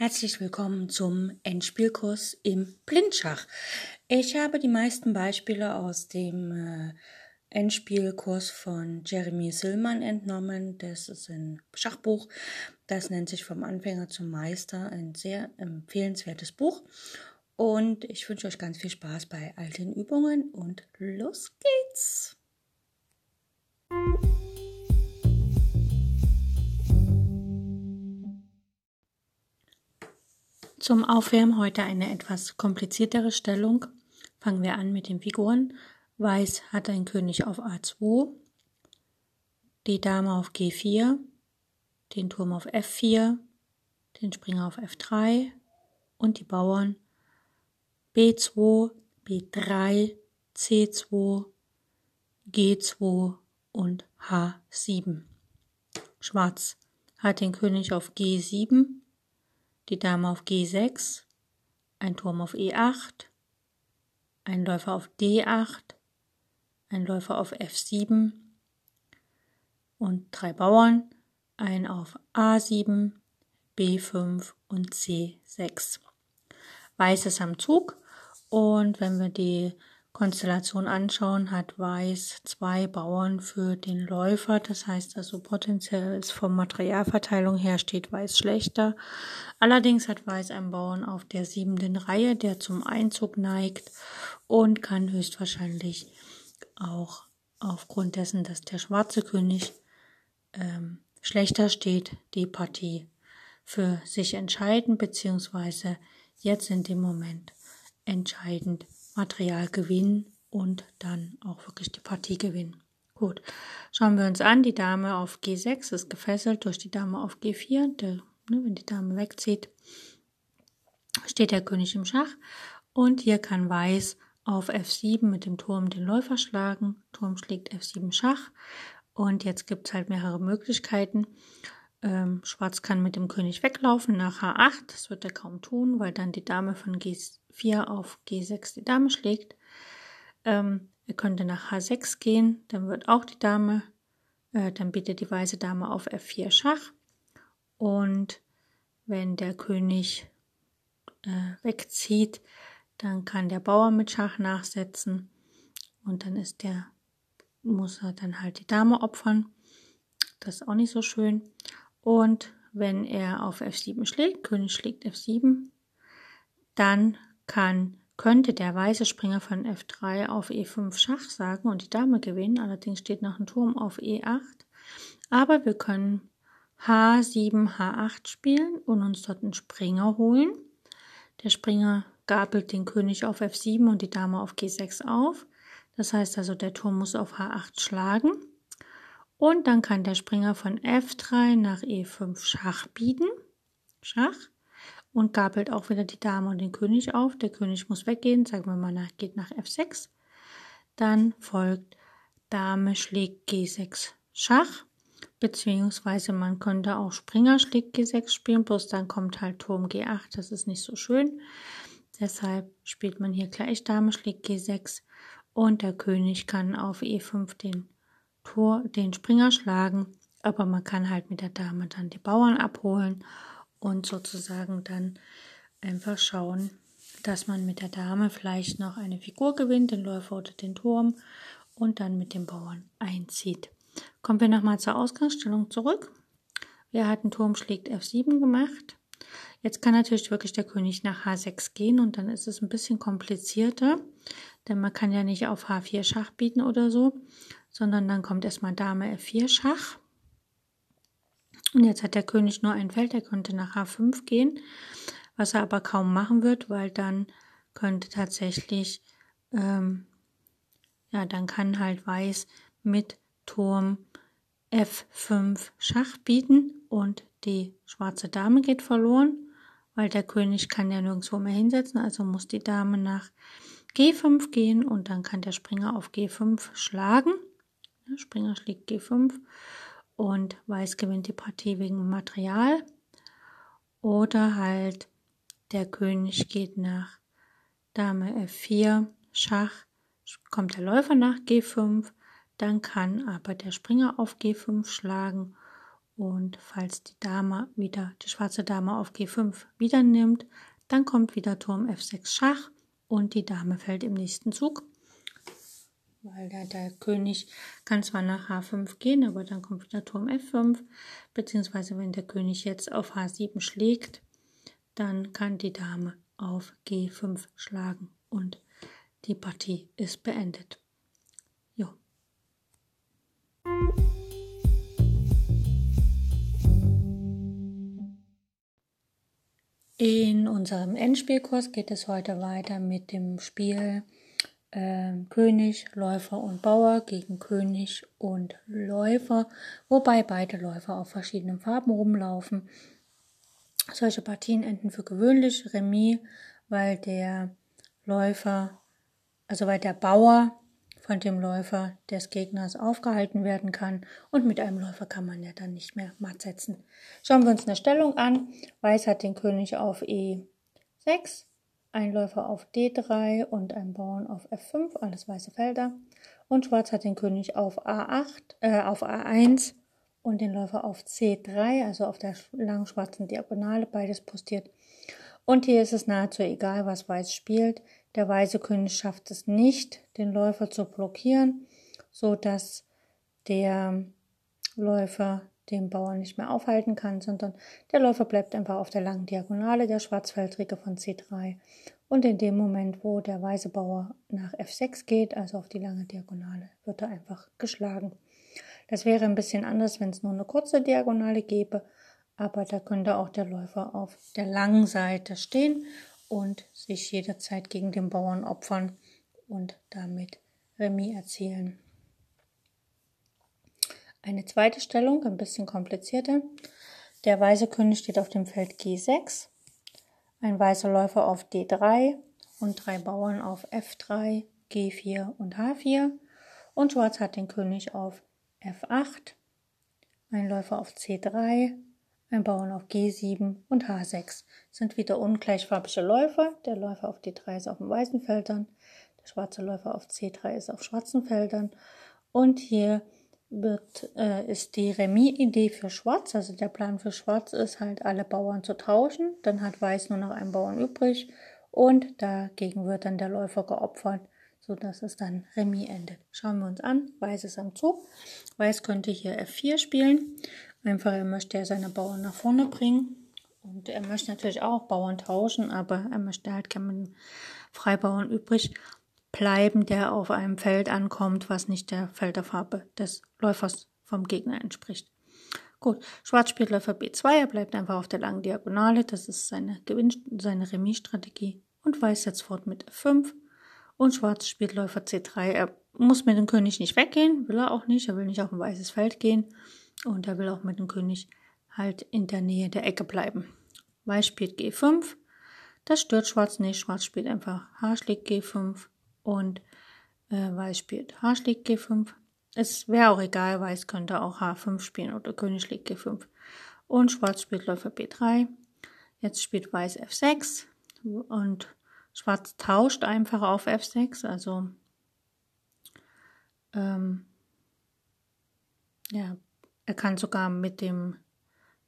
Herzlich willkommen zum Endspielkurs im Blindschach. Ich habe die meisten Beispiele aus dem äh, Endspielkurs von Jeremy Sillmann entnommen. Das ist ein Schachbuch. Das nennt sich vom Anfänger zum Meister. Ein sehr empfehlenswertes Buch. Und ich wünsche euch ganz viel Spaß bei all den Übungen und los geht's! Zum Aufwärmen heute eine etwas kompliziertere Stellung. Fangen wir an mit den Figuren. Weiß hat ein König auf A2, die Dame auf G4, den Turm auf F4, den Springer auf F3 und die Bauern B2, B3, C2, G2 und H7. Schwarz hat den König auf G7, die Dame auf G6, ein Turm auf E8, ein Läufer auf D8, ein Läufer auf F7 und drei Bauern, ein auf A7, B5 und C6. Weiß ist am Zug und wenn wir die Konstellation anschauen, hat Weiß zwei Bauern für den Läufer. Das heißt also potenziell ist vom Materialverteilung her steht Weiß schlechter. Allerdings hat Weiß einen Bauern auf der siebenden Reihe, der zum Einzug neigt und kann höchstwahrscheinlich auch aufgrund dessen, dass der schwarze König ähm, schlechter steht, die Partie für sich entscheiden, beziehungsweise jetzt in dem Moment entscheidend Material gewinnen und dann auch wirklich die Partie gewinnen. Gut, schauen wir uns an. Die Dame auf G6 ist gefesselt durch die Dame auf G4. Der, ne, wenn die Dame wegzieht, steht der König im Schach. Und hier kann Weiß auf F7 mit dem Turm den Läufer schlagen. Turm schlägt F7 Schach. Und jetzt gibt es halt mehrere Möglichkeiten. Ähm, Schwarz kann mit dem König weglaufen nach H8. Das wird er kaum tun, weil dann die Dame von G4 auf G6 die Dame schlägt. Ähm, er könnte nach H6 gehen, dann wird auch die Dame, äh, dann bietet die weiße Dame auf F4 Schach. Und wenn der König äh, wegzieht, dann kann der Bauer mit Schach nachsetzen und dann ist der, muss er dann halt die Dame opfern. Das ist auch nicht so schön. Und wenn er auf F7 schlägt, König schlägt F7, dann kann, könnte der weiße Springer von F3 auf E5 Schach sagen und die Dame gewinnen. Allerdings steht noch ein Turm auf E8. Aber wir können H7, H8 spielen und uns dort einen Springer holen. Der Springer gabelt den König auf F7 und die Dame auf G6 auf. Das heißt also, der Turm muss auf H8 schlagen. Und dann kann der Springer von F3 nach E5 Schach bieten. Schach. Und gabelt auch wieder die Dame und den König auf. Der König muss weggehen. Sagen wir mal, nach, geht nach F6. Dann folgt Dame schlägt G6 Schach. Beziehungsweise man könnte auch Springer schlägt G6 spielen. Bloß dann kommt halt Turm G8. Das ist nicht so schön. Deshalb spielt man hier gleich Dame schlägt G6. Und der König kann auf E5 den Tor den Springer schlagen, aber man kann halt mit der Dame dann die Bauern abholen und sozusagen dann einfach schauen, dass man mit der Dame vielleicht noch eine Figur gewinnt, den Läufer oder den Turm und dann mit dem Bauern einzieht. Kommen wir nochmal zur Ausgangsstellung zurück. Wir hatten Turm schlägt F7 gemacht. Jetzt kann natürlich wirklich der König nach H6 gehen und dann ist es ein bisschen komplizierter, denn man kann ja nicht auf H4 Schach bieten oder so, sondern dann kommt erstmal Dame F4 Schach. Und jetzt hat der König nur ein Feld, er könnte nach H5 gehen, was er aber kaum machen wird, weil dann könnte tatsächlich, ähm, ja, dann kann halt Weiß mit Turm F5 Schach bieten und die schwarze Dame geht verloren, weil der König kann ja nirgendwo mehr hinsetzen, also muss die Dame nach G5 gehen und dann kann der Springer auf G5 schlagen. Springer schlägt G5 und Weiß gewinnt die Partie wegen Material. Oder halt der König geht nach Dame F4, Schach, kommt der Läufer nach G5, dann kann aber der Springer auf G5 schlagen Und falls die Dame wieder, die schwarze Dame auf G5 wieder nimmt, dann kommt wieder Turm F6 Schach und die Dame fällt im nächsten Zug. Weil der, der König kann zwar nach H5 gehen, aber dann kommt wieder Turm F5, beziehungsweise wenn der König jetzt auf H7 schlägt, dann kann die Dame auf G5 schlagen und die Partie ist beendet. In unserem Endspielkurs geht es heute weiter mit dem Spiel äh, König, Läufer und Bauer gegen König und Läufer, wobei beide Läufer auf verschiedenen Farben rumlaufen. Solche Partien enden für gewöhnlich Remis, weil der Läufer, also weil der Bauer von dem Läufer des Gegners aufgehalten werden kann und mit einem Läufer kann man ja dann nicht mehr matt setzen. Schauen wir uns eine Stellung an. Weiß hat den König auf E6, ein Läufer auf D3 und ein Bauern auf F5, alles weiße Felder. Und Schwarz hat den König auf A8, äh, auf A1 und den Läufer auf C3, also auf der langen schwarzen Diagonale, beides postiert. Und hier ist es nahezu egal, was Weiß spielt. Der weiße König schafft es nicht, den Läufer zu blockieren, so dass der Läufer den Bauern nicht mehr aufhalten kann, sondern der Läufer bleibt einfach auf der langen Diagonale der Schwarzfeldricke von C3. Und in dem Moment, wo der weiße Bauer nach F6 geht, also auf die lange Diagonale, wird er einfach geschlagen. Das wäre ein bisschen anders, wenn es nur eine kurze Diagonale gäbe, aber da könnte auch der Läufer auf der langen Seite stehen und sich jederzeit gegen den Bauern opfern und damit Remis erzielen. Eine zweite Stellung, ein bisschen komplizierter. Der weiße König steht auf dem Feld G6, ein weißer Läufer auf D3 und drei Bauern auf F3, G4 und H4 und Schwarz hat den König auf F8, ein Läufer auf C3, ein Bauern auf G7 und H6 sind wieder ungleichfarbige Läufer. Der Läufer auf D3 ist auf den weißen Feldern, der schwarze Läufer auf C3 ist auf schwarzen Feldern. Und hier wird, äh, ist die Remis-Idee für Schwarz, also der Plan für Schwarz ist halt alle Bauern zu tauschen. Dann hat Weiß nur noch einen Bauern übrig und dagegen wird dann der Läufer geopfert so dass es dann Remis endet. Schauen wir uns an. Weiß ist am Zug. Weiß könnte hier F4 spielen. Einfach, er möchte ja seine Bauern nach vorne bringen. Und er möchte natürlich auch Bauern tauschen, aber er möchte halt keinen Freibauern übrig bleiben, der auf einem Feld ankommt, was nicht der Felderfarbe des Läufers vom Gegner entspricht. Gut, Schwarz spielt Läufer B2, er bleibt einfach auf der langen Diagonale, das ist seine Gewinn seine Remis-Strategie. Und Weiß setzt fort mit F5 und Schwarz spielt Läufer C3. Er muss mit dem König nicht weggehen, will er auch nicht. Er will nicht auf ein weißes Feld gehen. Und er will auch mit dem König halt in der Nähe der Ecke bleiben. Weiß spielt G5. Das stört Schwarz nicht. Schwarz spielt einfach H schlägt G5 und äh, Weiß spielt H schlägt G5. Es wäre auch egal, Weiß könnte auch H5 spielen oder König schlägt G5. Und Schwarz spielt Läufer B3. Jetzt spielt Weiß F6 und Schwarz tauscht einfach auf F6, also ähm, ja, er kann sogar mit dem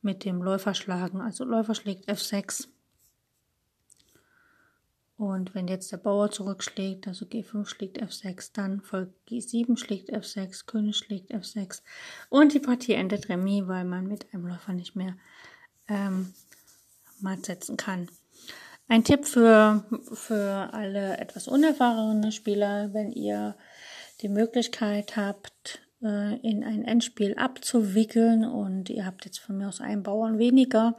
mit dem Läufer schlagen. Also Läufer schlägt F6. Und wenn jetzt der Bauer zurückschlägt, also G5 schlägt F6, dann folgt G7 schlägt F6, König schlägt F6. Und die Partie endet Remis, weil man mit einem Läufer nicht mehr ähm, matt setzen kann. Ein Tipp für, für alle etwas unerfahrene Spieler, wenn ihr die Möglichkeit habt, äh, in ein Endspiel abzuwickeln und ihr habt jetzt von mir aus einen Bauern weniger,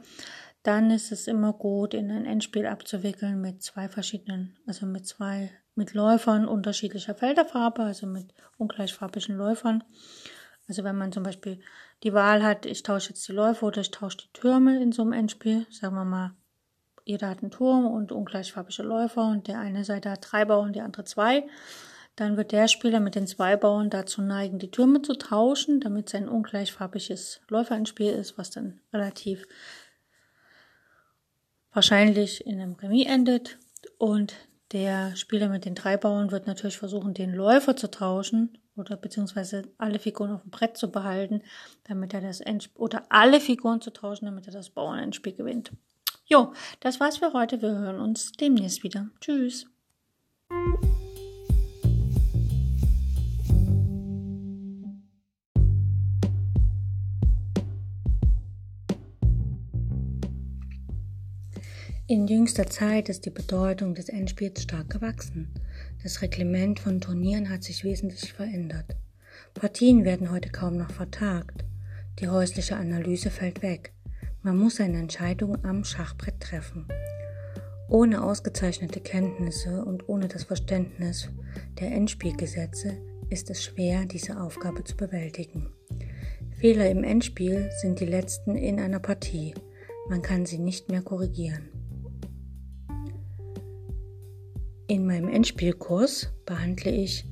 dann ist es immer gut, in ein Endspiel abzuwickeln mit zwei verschiedenen, also mit zwei, mit Läufern unterschiedlicher Felderfarbe, also mit ungleichfarbigen Läufern. Also wenn man zum Beispiel die Wahl hat, ich tausche jetzt die Läufer oder ich tausche die Türme in so einem Endspiel, sagen wir mal jeder hat einen Turm und ungleichfarbige Läufer und der eine Seite hat drei Bauern, die andere zwei. Dann wird der Spieler mit den zwei Bauern dazu neigen, die Türme zu tauschen, damit sein ungleichfarbiges Läufer ein Spiel ist, was dann relativ wahrscheinlich in einem Remis endet. Und der Spieler mit den drei Bauern wird natürlich versuchen, den Läufer zu tauschen oder beziehungsweise alle Figuren auf dem Brett zu behalten, damit er das Endspiel oder alle Figuren zu tauschen, damit er das Bauernendspiel gewinnt. Jo, das war's für heute. Wir hören uns demnächst wieder. Tschüss. In jüngster Zeit ist die Bedeutung des Endspiels stark gewachsen. Das Reglement von Turnieren hat sich wesentlich verändert. Partien werden heute kaum noch vertagt. Die häusliche Analyse fällt weg. Man muss seine Entscheidung am Schachbrett treffen. Ohne ausgezeichnete Kenntnisse und ohne das Verständnis der Endspielgesetze ist es schwer, diese Aufgabe zu bewältigen. Fehler im Endspiel sind die letzten in einer Partie. Man kann sie nicht mehr korrigieren. In meinem Endspielkurs behandle ich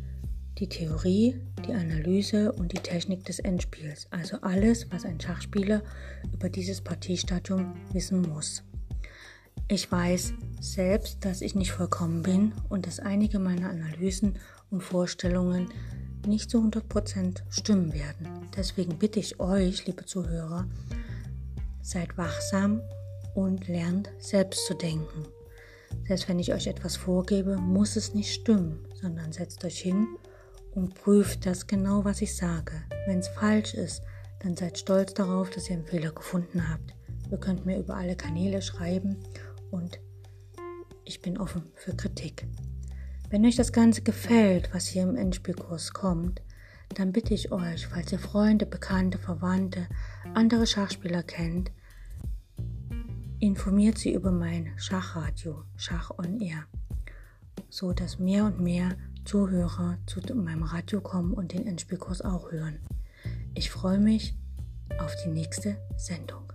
die Theorie, die Analyse und die Technik des Endspiels, also alles, was ein Schachspieler über dieses Partiestadium wissen muss. Ich weiß selbst, dass ich nicht vollkommen bin und dass einige meiner Analysen und Vorstellungen nicht zu 100% stimmen werden. Deswegen bitte ich euch, liebe Zuhörer, seid wachsam und lernt selbst zu denken. Selbst wenn ich euch etwas vorgebe, muss es nicht stimmen, sondern setzt euch hin und prüft das genau, was ich sage. Wenn es falsch ist, dann seid stolz darauf, dass ihr einen Fehler gefunden habt. Ihr könnt mir über alle Kanäle schreiben und ich bin offen für Kritik. Wenn euch das Ganze gefällt, was hier im Endspielkurs kommt, dann bitte ich euch, falls ihr Freunde, Bekannte, Verwandte, andere Schachspieler kennt, informiert sie über mein Schachradio, Schach on Air, so dass mehr und mehr Zuhörer zu meinem Radio kommen und den Endspielkurs auch hören. Ich freue mich auf die nächste Sendung.